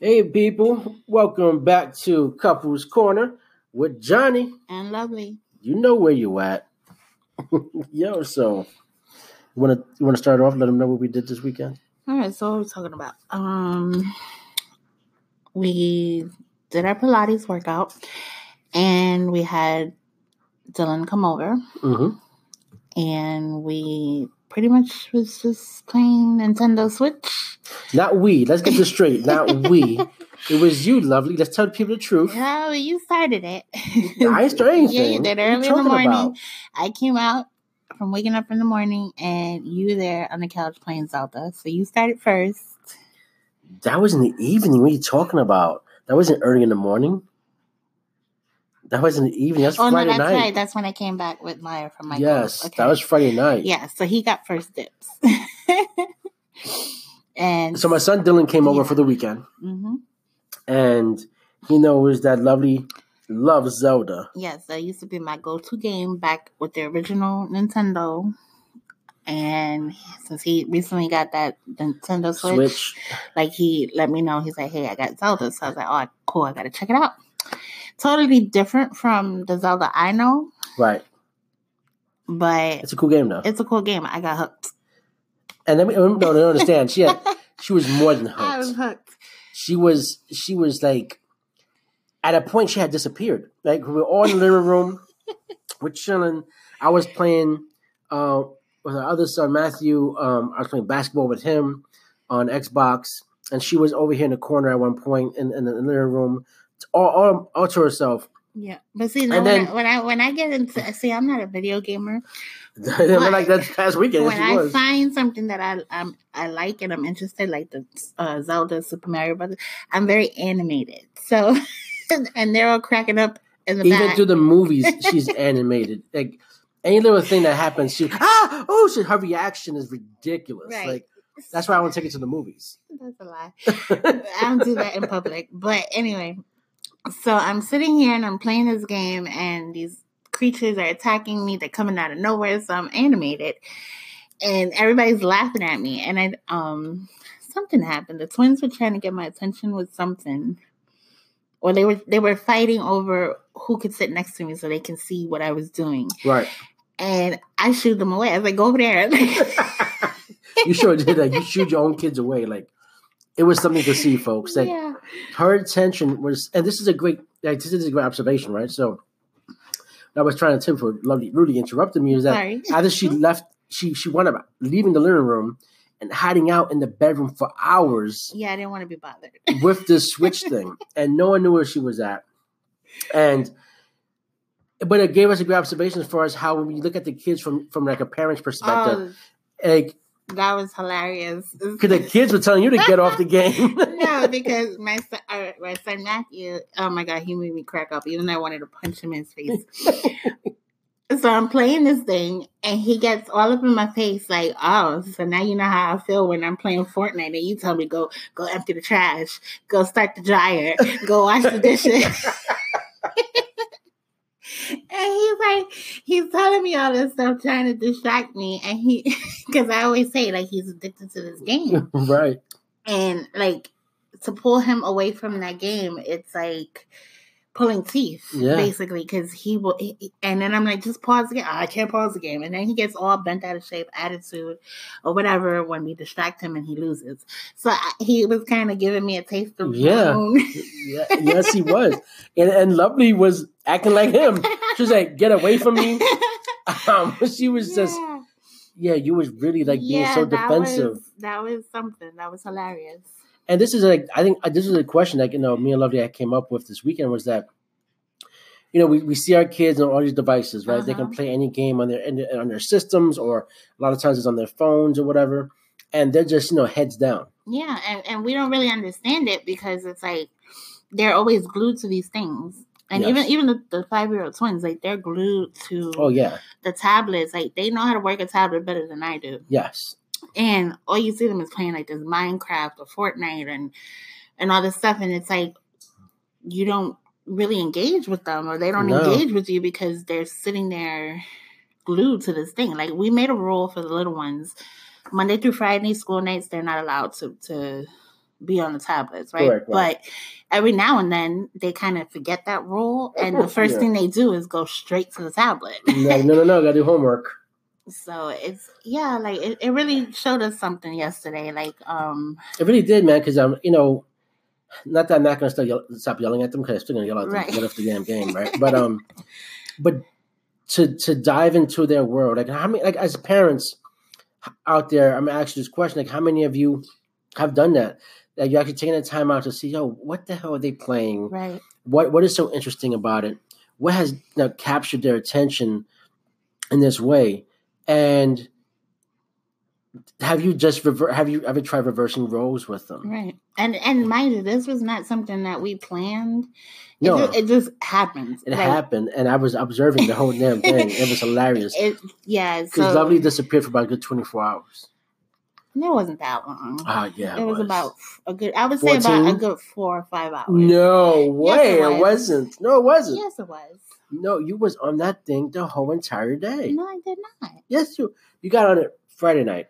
Hey, people, welcome back to Couples Corner with Johnny. And lovely. You know where you at. Yo, so you want to you want to start off? Let them know what we did this weekend. All right, so what are we talking about? Um, we did our Pilates workout, and we had Dylan come over, Mm-hmm. and we pretty much was just playing Nintendo Switch. Not we. Let's get this straight. Not we. It was you, lovely. Let's tell people the truth. Yeah, you started it. I started Yeah, you did What you early in the morning. about? I came out from waking up in the morning, and you were there on the couch playing Zelda. So you started first. That was in the evening. What are you talking about? That wasn't early in the morning. That was the evening. That's Oh Friday no, that's night. right. That's when I came back with Maya from my yes, Okay. that was Friday night. yeah. So he got first dips, and So my son Dylan came over for the weekend, hmm and he knows that lovely love Zelda. yes, that used to be my go-to game back with the original Nintendo. And since he recently got that Nintendo Switch, Switch. like he let me know, he's like, "Hey, I got Zelda," so I was like, "Oh, cool, I gotta check it out." Totally different from the Zelda I know, Right. but It's a cool game though. it's a cool game. I got hooked. And let me no, no, understand. She had she was more than I was hooked. hooked. She was she was like at a point she had disappeared. Like we were all in the living room, we're chilling. I was playing uh, with our other son Matthew. Um, I was playing basketball with him on Xbox, and she was over here in the corner at one point in, in the living room, all, all, all to herself. Yeah, but see, when, then- I, when I when I get into see, I'm not a video gamer. like that past weekend, when I was. find something that I um I like and I'm interested, like the uh, Zelda, Super Mario Brothers, I'm very animated. So, and they're all cracking up in the Even back. through the movies, she's animated. Like any little thing that happens, she ah oh she, her reaction is ridiculous. Right. Like that's why I want to take it to the movies. That's a lie. I don't do that in public. But anyway, so I'm sitting here and I'm playing this game, and these creatures are attacking me. They're coming out of nowhere, so I'm animated, and everybody's laughing at me. And I um something happened. The twins were trying to get my attention with something, or they were they were fighting over who could sit next to me so they can see what I was doing. right. And I shooed them away. I was like, "Go over there." you sure did that. You shooed your own kids away. Like it was something to see, folks. Like yeah. her attention was, and this is a great, like, this is a great observation, right? So, I was trying to tip for lovely Rudy interrupted me. Is that Sorry. after she left, she she wound up leaving the living room and hiding out in the bedroom for hours Yeah, I didn't want to be bothered. with this switch thing, and no one knew where she was at. And but it gave us a great observation as far as how when you look at the kids from from like a parent's perspective, Oh, like That was hilarious. because the kids were telling you to get off the game. no, because my son, uh, my son Matthew, oh my god, he made me crack up. Even though I wanted to punch him in his face. so I'm playing this thing, and he gets all up in my face, like, "Oh, so now you know how I feel when I'm playing Fortnite, and you tell me go go empty the trash, go start the dryer, go wash the dishes." And he's like, he's telling me all this stuff, trying to distract me. And he, because I always say, like, he's addicted to this game. right. And, like, to pull him away from that game, it's like pulling teeth, Yeah. basically. Because he will, he- and then I'm like, just pause the game. I can't pause the game. And then he gets all bent out of shape, attitude, or whatever when we distract him and he loses. So I, he was kind of giving me a taste of Yeah. Yeah, yes, he was, and and Lovely was acting like him. She was like, "Get away from me!" Um, she was just, Yeah. yeah, you was really like being so that defensive. was- That was, something. That was hilarious. And this is like, I think this is a question that you know me and Lovely I came up with this weekend was that, you know, we, we see our kids on all these devices, right? They can Uh-huh. play any game on their their- on their systems, or a lot of times it's on their phones or whatever, and they're just you know heads down. Yeah, and, and we don't really understand it because it's like they're always glued to these things. And Yes. even even the, the five year old twins, like they're glued to Oh yeah, the tablets. Like they know how to work a tablet better than I do. yes, And all you see them is playing like this Minecraft or Fortnite and and all this stuff. And it's like you don't really engage with them or they don't No. engage with you because they're sitting there glued to this thing. Like we made a rule for the little ones. Monday through Friday, school nights, they're not allowed to to be on the tablets, right? Correct, right. But every now and then they kind of forget that rule, and the first Yeah. thing they do is go straight to the tablet. no, no, no, no, gotta do homework. so it's yeah, like it, it really showed us something yesterday. Like um, It really did, man. Because I'm, you know, not that I'm not gonna start yell- stop yelling at them because I'm still gonna yell at them Right. off the damn game, right? But um, but to to dive into their world, like how many, like as parents out there, I'm gonna ask you this question: like, how many of you have done that? That you're actually taking the time out to see, oh, what the hell are they playing? right, What what is so interesting about it? What has you know, captured their attention in this way? And have you just rever- have you ever tried reversing roles with them? right, and and mind you, this was not something that we planned. It, No. just, it just happened. It Like, happened, and I was observing the whole damn thing. It was hilarious It, yeah, because so Lovely disappeared for about a good twenty four hours. It wasn't that long. Ah, yeah, it was about a good. I would say about a good four or five hours. no way. it it, was. wasn't. No, it wasn't. Yes, it was. No, you was on that thing the whole entire day. No, I did not. Yes, you. You got on it Friday night.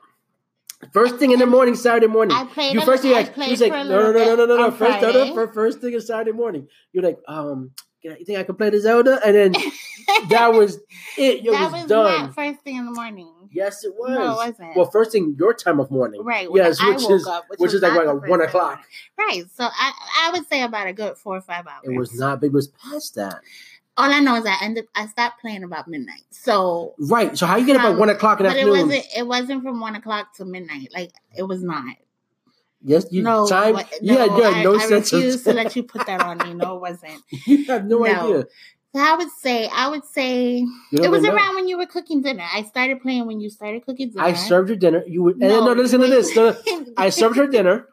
First thing in the morning, Saturday morning. I played. You first thing I like, he's like, for no, no, no, no, no, no. on First, no, no, fir- first thing is Saturday morning. You're like, um, you think I can play the Zelda? And then that was it. It that was, was done. not first thing in the morning. Yes, it was. No, it wasn't. Well, first thing your time of morning. Right. Yes, I which is up, which was is like, like one o'clock. Right. So I I would say about a good four or five hours. It was not. It was past that. All I know is I ended. I stopped playing about midnight. So, Right. So how you get up at Um, one o'clock in the but it afternoon? wasn't. It wasn't from one o'clock to midnight. Like it was not. yes, you no. time. what- you had, you had I, no I sense refuse of to let you put that on me. No, it wasn't. You have no, No. idea. So I would say. I would say You it was even know. around when you were cooking dinner. I started playing when you started cooking dinner. I served her dinner. You would. And no, listen to this. No, no. I served her dinner,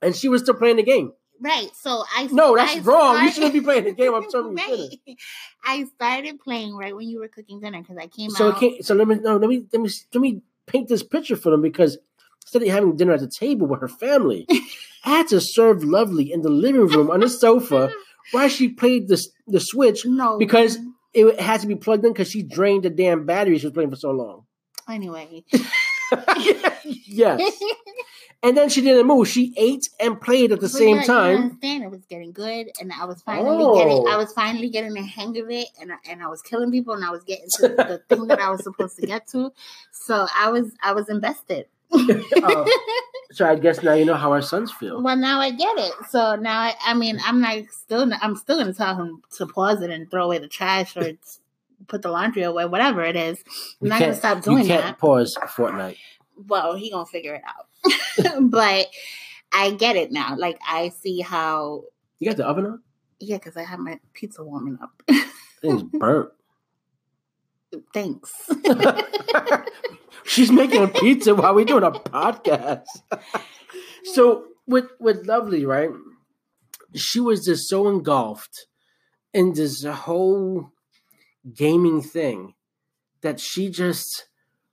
and she was still playing the game. Right. So I No, that's I wrong. You shouldn't be playing the game. I'm serving you dinner. right. I started playing right when you were cooking dinner because I came So out. it can't, so let me no, let me let me let me paint this picture for them because instead of having dinner at the table with her family, I had to serve Lovely in the living room on the sofa while she played the the Switch no, because it had to be plugged in because she drained the damn battery she was playing for so long. anyway. yes, and then she didn't move. She ate and played at the But same yeah, you time. understand it was getting good, and I was finally Oh. getting. I was finally getting the hang of it, and I, and I was killing people, and I was getting to the thing that I was supposed to get to. So I was I was invested. Oh, so I guess now you know how our sons feel. Well, now I get it. So now I, I mean, I'm not still. I'm still going to tell him to pause it and throw away the trash or put the laundry away, whatever it is. I'm You not to stop You doing can't that. pause Fortnite. Well, he gonna figure it out. but I get it now. Like I see how. You got the oven on? Yeah, because I have my pizza warming up. Thing's burnt. Thanks. She's making a pizza while we're doing a podcast. so with with Lovely, right? She was just so engulfed in this whole gaming thing that she just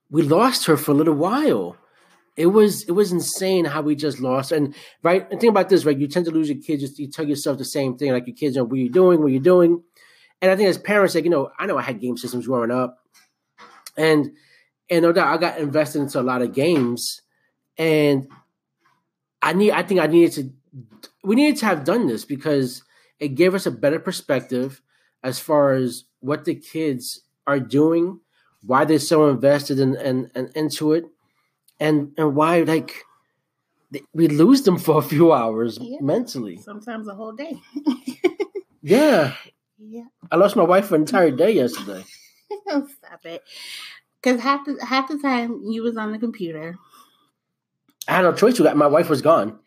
we lost her for a little while. It was it was insane how we just lost. And right, and think about this, right? You tend to lose your kids. Just you tell yourself the same thing, like your kids know what you're doing, what you're doing. And I think as parents, like you know, I know I had game systems growing up, and and no doubt I got invested into a lot of games, and I need I think I needed to we needed to have done this because it gave us a better perspective as far as what the kids are doing, why they're so invested in and in, into it, and and why like we lose them for a few hours Yeah. mentally. Sometimes a whole day. Yeah, yeah. I lost my wife for an entire day yesterday. Stop it. Because half the half the time you was on the computer. I had no choice. You got my wife was gone.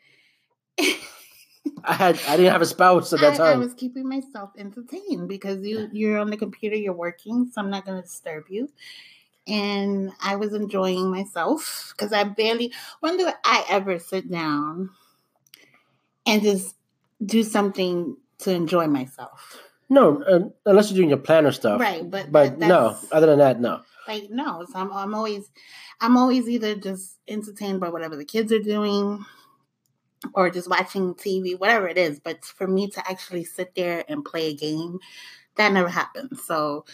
I had I didn't have a spouse at that I, I was keeping myself entertained because you you're on the computer, you're working, so I'm not going to disturb you. And I was enjoying myself because I barely. When do I ever sit down and just do something to enjoy myself? No, uh, unless you're doing your planner stuff. Right, but But no, other than that, no. Like no so I'm, I'm always i'm always either just entertained by whatever the kids are doing or just watching tv whatever it is but for me to actually sit there and play a game that never happens so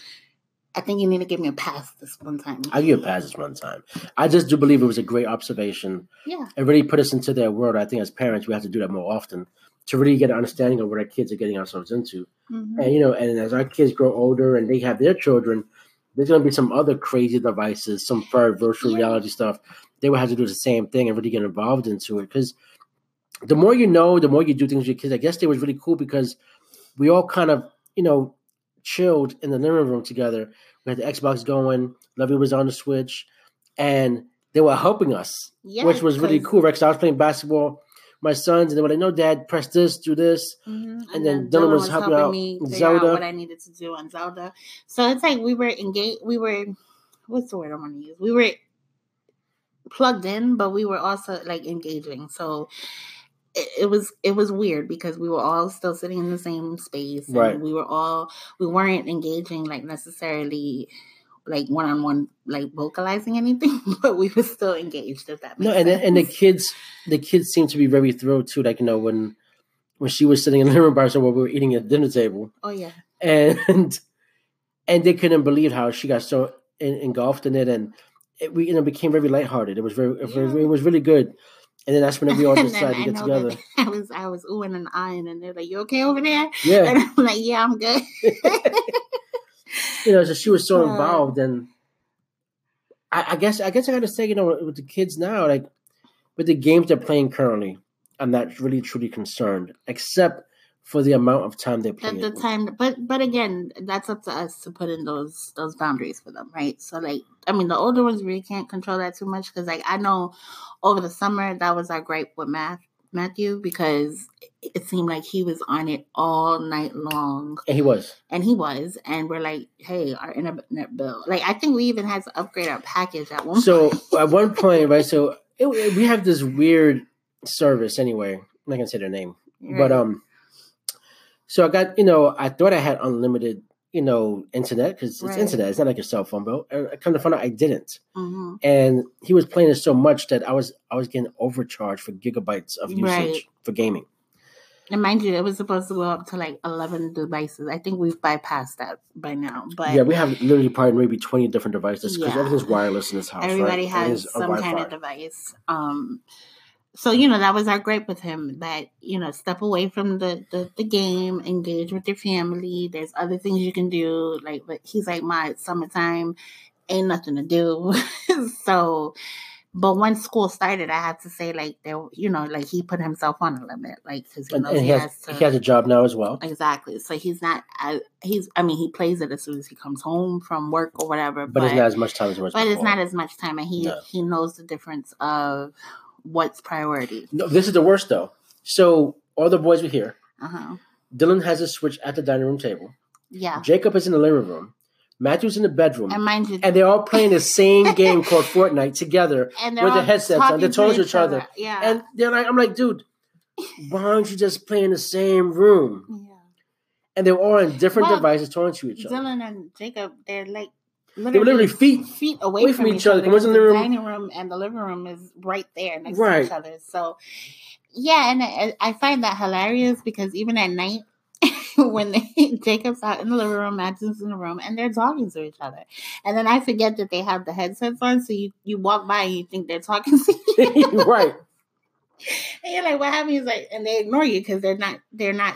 I think you need to give me a pass this one time. I give you a pass this one time. I just do believe it was a great observation. yeah. It really put us into their world. I think as parents, we have to do that more often to really get an understanding of what our kids are getting ourselves into. Mhm. And you know, and as our kids grow older and they have their children, there's going to be some other crazy devices, some virtual Yeah. reality stuff. They will have to do the same thing and really get involved into it because the more you know, the more you do things with your kids. I guess it was really cool because we all kind of, you know, chilled in the living room together. We had the Xbox going. Lovely was on the Switch, and they were helping us, Yeah, which was really cool. Rex, I was playing basketball. My sons, and they were like, "No, Dad, press this, do this." Mhm. And then Dylan was helping out me figure Zelda. out what I needed to do on Zelda. So it's like we were engaged. We were, what's the word I want to use? We were plugged in, but we were also like engaging. So it, it was it was weird because we were all still sitting in the same space, and Right. we were all we weren't engaging like necessarily like one on one like vocalizing anything, but we were still engaged. If that No, and the, sense. and the kids, the kids seem to be very thrilled too. Like you know, when when she was sitting in the living room by herself while we were eating at the dinner table, oh yeah, and and they couldn't believe how she got so en- engulfed in it, and it, we you know became very lighthearted. It was very, it was, Yeah. it was really good. And then that's when we all decided to get together. I was I was oohing and eyeing, and they're like, "You okay over there?" Yeah, And I'm like, "Yeah, I'm good." You know, so she was so involved, and I, I guess I guess I got to say, you know, with the kids now, like with the games they're playing currently, I'm not really truly concerned, except for the amount of time they play. At the it. time, but but again, that's up to us to put in those those boundaries for them, right? So like, I mean, the older ones really can't control that too much because like I know over the summer that was our gripe with math Matthew because it- it seemed like he was on it all night long, And he was. and he was, and we're like, hey, our internet bill, like I think we even had to upgrade our package at one. Point. So at one point, right? So it, we have this weird service. Anyway, I'm not gonna say their name, point. but um. So I got you know I thought I had unlimited you know internet because it's Right. internet. It's not like a cell phone bill. And I kind of found out I didn't. hmm and he was playing it so much that I was I was getting overcharged for gigabytes of usage Right. for gaming. And mind you, it was supposed to go up to like 11 devices. I think we've bypassed that by now. But yeah, we have literally probably maybe twenty different devices because Yeah. everything's wireless in this house. everybody right? has some kind Wi-Fi. of device. Um, so you know that was our gripe with him that you know step away from the, the the game, engage with your family. There's other things you can do. Like, but he's like, my summertime ain't nothing to do. so, but once school started, I have to say like there, you know, like he put himself on a limit, like because he knows he, has has to. he has a job now as well. Exactly. So he's not. I, he's. I mean, he plays it as soon as he comes home from work or whatever. But, it's not as much time as it was. But it's not as much time, and he No. he knows the difference of what's priority. No, this is the worst though. So all the boys were here. Uh huh. Dylan has a switch at the dining room table. Yeah. Jacob is in the living room. Matthew's in the bedroom. And mind you, and they're all playing the same game called Fortnite together. and with the headsets on, they're talking to each other. Yeah. And they're like, I'm like, dude, why aren't you just playing the same room? yeah. And they're all on different Well, devices talking to each other. Dylan and Jacob, they're like They were literally feet. feet away, from, each other. The the room- dining room and the living room is right there next Right. to each other. So, yeah, and I, I find that hilarious because even at night, when they, Jacob's out in the living room, Madison's in the room, and they're talking to each other, and then I forget that they have the headsets on, so you you walk by and you think they're talking to you, right. and you're like, "What happened?" He's like, and they ignore you because they're not they're not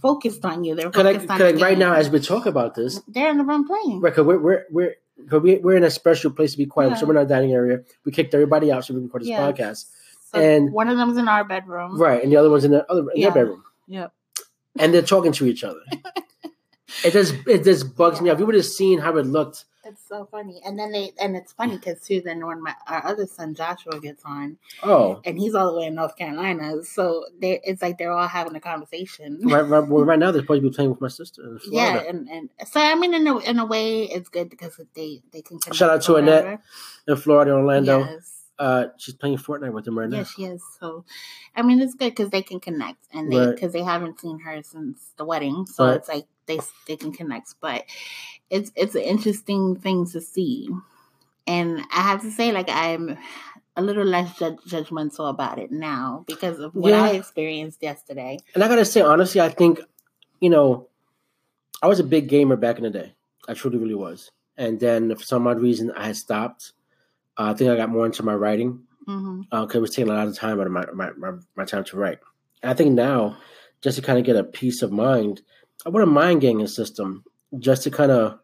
focused on you. They're focused on 'cause the like right now, as we talk about this, they're in the room playing. right, cause we're we're we're, cause we, we're in a special place to be quiet. Yeah. So we're in our dining area. We kicked everybody out so we can record this Yeah. podcast. So and- one of them's in our bedroom. Right, and the other one's in the other in Yeah. their bedroom, Yep. and they're talking to each other. it just it just bugs me Yeah. out. If you would have seen how it looked, It's so funny, and then they and it's funny because too. Then when my our other son Joshua gets on, oh, and he's all the way in North Carolina, so they it's like they're all having a conversation. right, right, well, right now they're supposed to be playing with my sister in Yeah, and, and so I mean, in a in a way, it's good because they they can Shout out to Annette, whatever. in Florida, Orlando. Yes. Uh, she's playing Fortnite with them right now. Yes, she is. So, I mean, it's good because they can connect, and they Right. because they haven't seen her since the wedding, so Right. it's like they they can connect. But it's it's an interesting thing to see, and I have to say, like I'm a little less judge, judgmental about it now because of what I experienced yesterday. And I gotta say, honestly, I think, you know, I was a big gamer back in the day. I truly, really was. and then for some odd reason I had stopped. Uh, I think I got more into my writing because it was taking a lot of time out of my, my, my, my time to write. And I think now, just to kind of get a peace of mind, I wouldn't mind getting a system just to kind of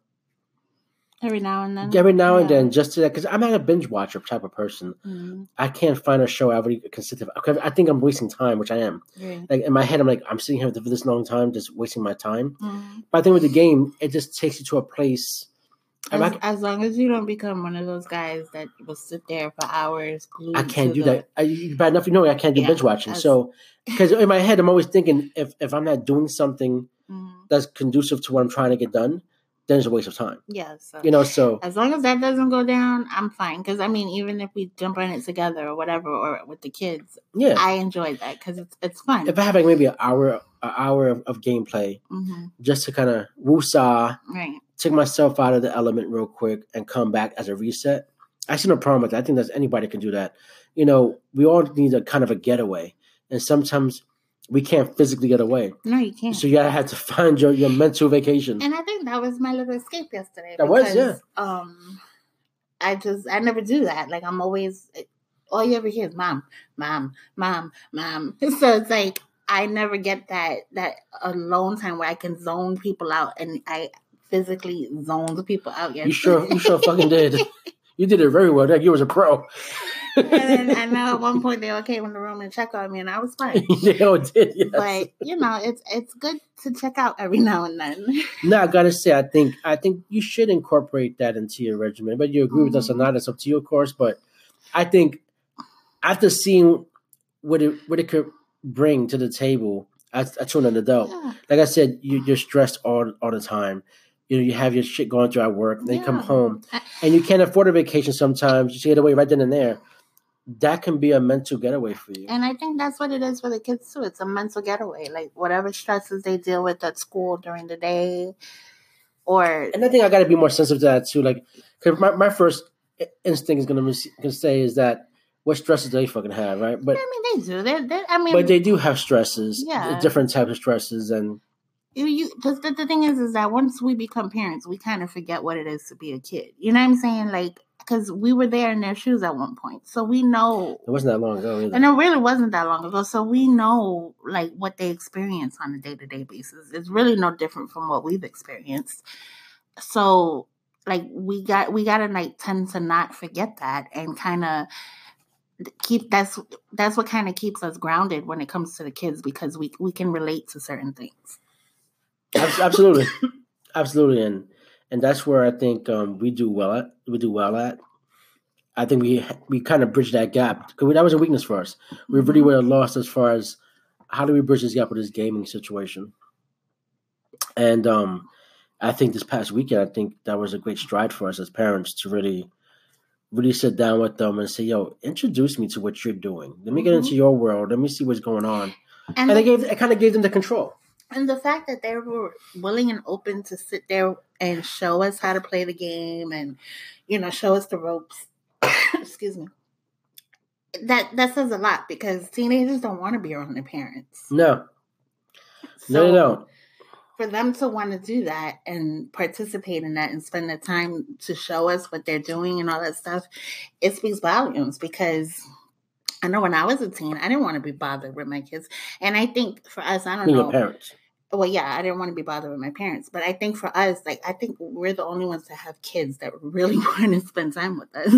Every now and then. every now and then, just to that, because I'm not a binge watcher type of person. Mhm. I can't find a show I consistent. okay, I think I'm wasting time, which I am. Right. Like in my head, I'm like I'm sitting here for this long time, just wasting my time. Mhm. But I think with the game, it just takes you to a place. As, not- as long as you don't become one of those guys that will sit there for hours glued. I can't do the- that. I, bad enough, you know, I can't do Yeah, binge watching. as- So, because in my head, I'm always thinking if if I'm not doing something Mhm. that's conducive to what I'm trying to get done, then it's a waste of time. Yeah. So You know, so as long as that doesn't go down, I'm fine. Because I mean, even if we jump on it together or whatever, or with the kids, yeah. I enjoy that because it's it's fun. if I have like maybe an hour, an hour of, of gameplay, hmm just to kind of woosah, Right. take myself out of the element real quick, and come back as a reset. I see no problem with that. I think that anybody can do that. You know, we all need a kind of a getaway, and sometimes we can't physically get away. No, you can't. So you have to find your, your mental vacation. And I think that was my little escape yesterday. That was, yeah. Um, I just I never do that. Like I'm always all you ever hear is mom, mom, mom, mom. So it's like I never get that that alone time where I can zone people out, and I physically zoned people out. You sure? You sure fucking did. You did it very well. Like you was a pro. And then I know at one point they all came in the room and checked on me, and I was fine. they all did. Yes. But you know, it's it's good to check out every now and then. No, I gotta say, I think I think you should incorporate that into your regimen. But you agree with us or mm-hmm. not? It's up to you, of course. But I think after seeing what it what it could bring to the table as, as an adult, Yeah. like I said, you, you're stressed all all the time. You know, you have your shit going through at work. Then you come home, and you can't afford a vacation. Sometimes you get away right then and there. That can be a mental getaway for you. And I think that's what it is for the kids too. It's a mental getaway. Like whatever stresses they deal with at school during the day, or and I think I got to be more sensitive to that too. Like, cause my, my first instinct is gonna, mis- gonna say is that what stresses do they fucking have, right? But I mean, they do. They, they I mean, but they do have stresses, Yeah. different types of stresses, and you, just the, the thing is, is that once we become parents, we kind of forget what it is to be a kid. You know what I'm saying? Like, because we were there in their shoes at one point, so we know. it wasn't that long ago. Either. And it really wasn't that long ago, so we know like what they experience on a day to day basis. It's really no different from what we've experienced. So, like we got we gotta like tend to not forget that and kind of keep that's that's what kind of keeps us grounded when it comes to the kids because we we can relate to certain things. Abs- absolutely, absolutely, and and that's where I think um, we do well at. We do well at. I think we we kind of bridge that gap because that was a weakness for us. We really were lost as far as how do we bridge this gap with this gaming situation. And um, I think this past weekend, I think that was a great stride for us as parents to really, really sit down with them and say, "Yo, introduce me to what you're doing. Let me get into your world. Let me see what's going on." And And I gave, I kind of gave them the control. And the fact that they were willing and open to sit there and show us how to play the game and you know show us the ropes excuse me that that says a lot because teenagers don't want to be around their parents No, so no, they don't. for them to want to do that and participate in that and spend the time to show us what they're doing and all that stuff it speaks volumes because I know when I was a teen, I didn't want to be bothered with my kids. And I think for us, I don't Being know. parents. Well yeah i didn't want to be bothered with my parents but i think for us like i think we're the only ones that have kids that really want to spend time with us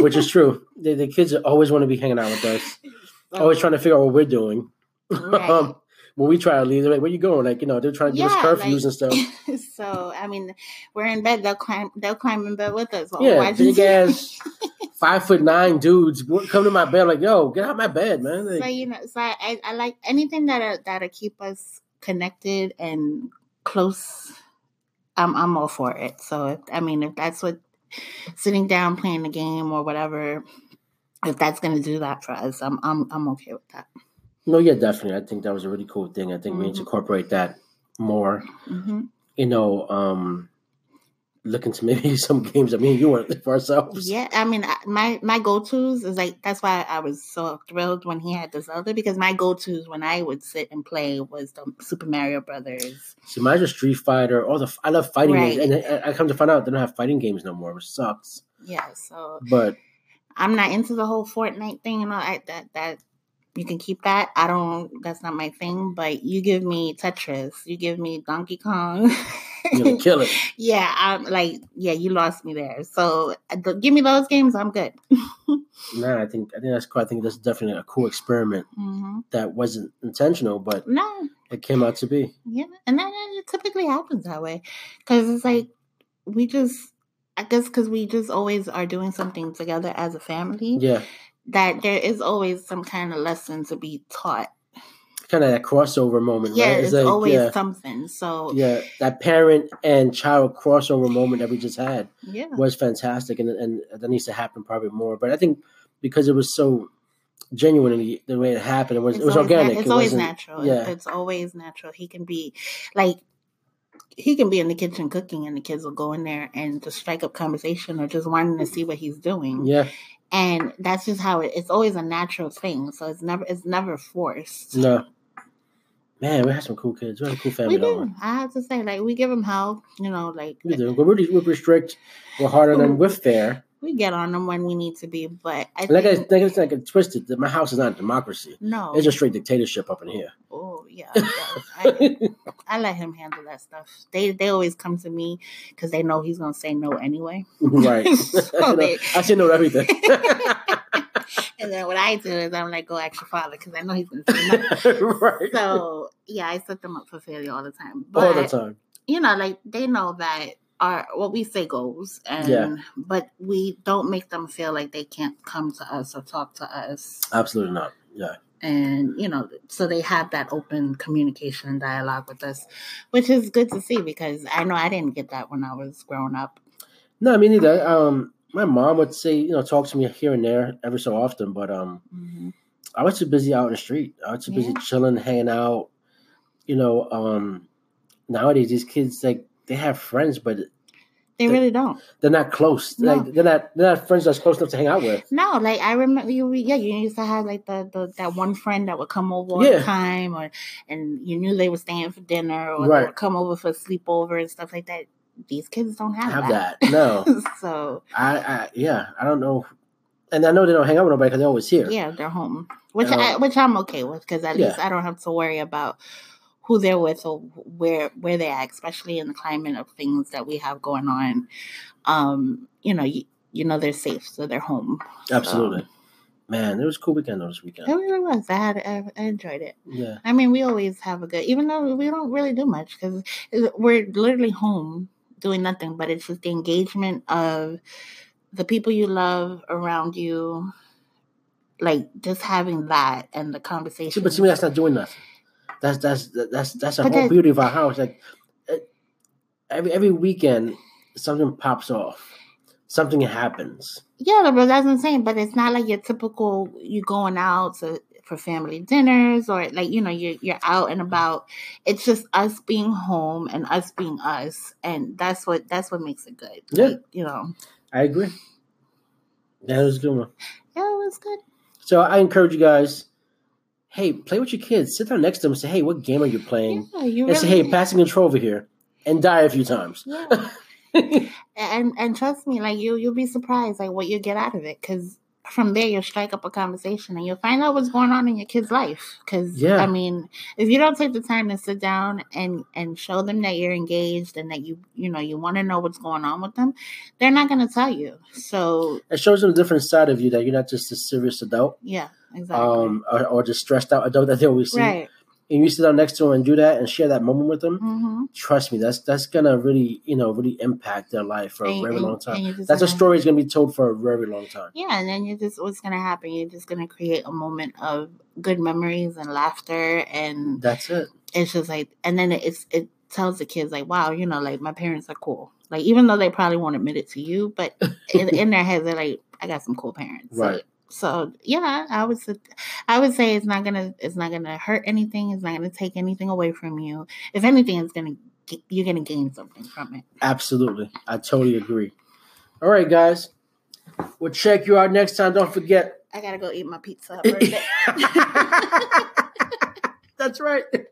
which is true. The, the kids always want to be hanging out with us, always trying to figure out what we're doing. Right. um, when we try to leave, they're like, "Where you going?" Like you know, they're trying to give Yeah, us curfews like- and stuff. so i mean we're in bed they'll climb they'll climb in bed with us Yeah, big ass, five foot nine dudes come to my bed like, "Yo, get out my bed, man!" so you know so i, I, I like anything that that'll keep us connected and close i'm i'm all for it so if, i mean if that's what sitting down playing the game or whatever if that's going to do that for us i'm i'm i'm okay with that no, yeah, definitely. I think that was a really cool thing. I think we need to Mhm. incorporate that more. hmm You know, um, look to maybe some games that me and you want for ourselves. Yeah, I mean, my my go tos is like that's why I was so thrilled when he had the Zelda because my go tos when I would sit and play was the Super Mario Brothers. See, mine's just Street Fighter. All the I love fighting Right. games, and I, I come to find out they don't have fighting games no more, which sucks. Yeah, so But I'm not into the whole Fortnite thing and all that. That that you can keep that. I don't. That's not my thing. But you give me Tetris, you give me Donkey Kong. you're gonna kill it. yeah, I'm like, yeah, you lost me there. So uh, th- give me those games. I'm good. Nah, I think I think that's cool. I think that's definitely a cool experiment hmm that wasn't intentional, but No, it came out to be. Yeah, and then it typically happens that way because it's like we just, I guess, because we just always are doing something together as a family. Yeah, That there is always some kind of lesson to be taught. Kind of that crossover moment, Yeah, right? it's like, always yeah, something. So yeah, that parent and child crossover moment that we just had yeah, was fantastic, and and that needs to happen probably more. But I think because it was so genuine in the, the way it happened, it was it's it was always, na- organic. it's it always natural. Yeah, it's always natural. He can be like. He can be in the kitchen cooking, and the kids will go in there and just strike up conversation or just wanting to see what he's doing. yeah, and that's just how it, it's always a natural thing so it's never it's never forced no. Man, we had some cool kids. We had a cool family. we do i have to say like we give them help you know like We do. We're really we're strict. We're harder than mm-hmm. we're fair. we get on them when we need to be but i Like I, think like it's like it's twisted. My house is not a democracy. no It's a straight dictatorship up in here. oh yeah I, I let him handle that stuff they they always come to me because they know he's gonna say no anyway right. So they- I should know everything. and then what i do is i'm like go ask your father because i know he's gonna say no right. so yeah i set them up for failure all the time All the time. you know, like they know that our what we say goes, and Yeah. but we don't make them feel like they can't come to us or talk to us, Absolutely not. Yeah. And you know, so they have that open communication and dialogue with us, which is good to see because I know I didn't get that when I was growing up. No, I mean neither. Um, my mom would say, you know, talk to me here and there every so often, but um, hmm I was too busy out in the street. I was too busy Yeah. chilling, hanging out. You know, um, nowadays these kids like they have friends, but They The- really don't. they're not close. No. Like they're not they're not friends that's close enough to hang out with. No, like I remember you. Yeah, you used to have like the, the that one friend that would come over all Yeah. the time, or and you knew they were staying for dinner, or they Right. would come over for sleepover and stuff like that. These kids don't have, Have that. that? No. so I, I yeah, I don't know, and I know they don't hang out with nobody because they're always here. yeah, they're home, which I, which I'm okay with because at yeah. least I don't have to worry about who they're with or where where they're at, especially in the climate of things that we have going on. Um, you know, you, you know they're safe, so they're home. Absolutely, man. It was a cool weekend though this weekend. It really was. I had I, I enjoyed it. Yeah, I mean, we always have a good, even though we don't really do much because we're literally home doing nothing, but it's just the engagement of the people you love around you, like just having that and the See, conversation. but to me, that's not doing nothing. That's that's that's that's the But whole that- beauty of our house. Like uh, every every weekend, something pops off, something happens. yeah, but that's insane. But it's not like your typical you going out to for family dinners or like you know you're you're out and about. It's just us being home and us being us, and that's what that's what makes it good. Yeah. Like, you know. I agree. That was a good one. Yeah, it was good. So I encourage you guys. Hey, play with your kids. Sit down next to them and say, "Hey, what game are you playing?" Yeah, you And say, really. "Hey, passing control over here," and die a few times. Yeah. and and trust me, like you, you'll be surprised like what you get out of it because from there you'll strike up a conversation and you'll find out what's going on in your kid's life. Because Yeah. I mean, if you don't take the time to sit down and and show them that you're engaged and that you you know you want to know what's going on with them, they're not going to tell you. So it shows them a different side of you that you're not just a serious adult, yeah, exactly. um, or, or just stressed out adult that they always see. right. And you sit down next to them and do that and share that moment with them. Mm-hmm. Trust me, that's that's gonna really you know really impact their life for a And- very and- long time. and you're just That's a story that's gonna be told for a very long time. Yeah, and then you just what's gonna happen? You're just gonna create a moment of good memories and laughter and That's it. it's just like and then it's it tells the kids like wow you know like my parents are cool like even though they probably won't admit it to you but in, in their heads they're like i got some cool parents Right. so, yeah i would say i would say it's not gonna it's not gonna hurt anything it's not gonna take anything away from you if anything it's gonna you're gonna gain something from it. Absolutely, I totally agree. All right, guys, we'll check you out next time. Don't forget. I gotta go eat my pizza. That's right. Yeah.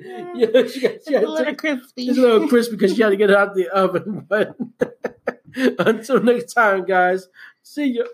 Yeah, she got, she It's a little to- crispy. it's a little crispy because she had to get it out of the oven. But until next time, guys, see ya.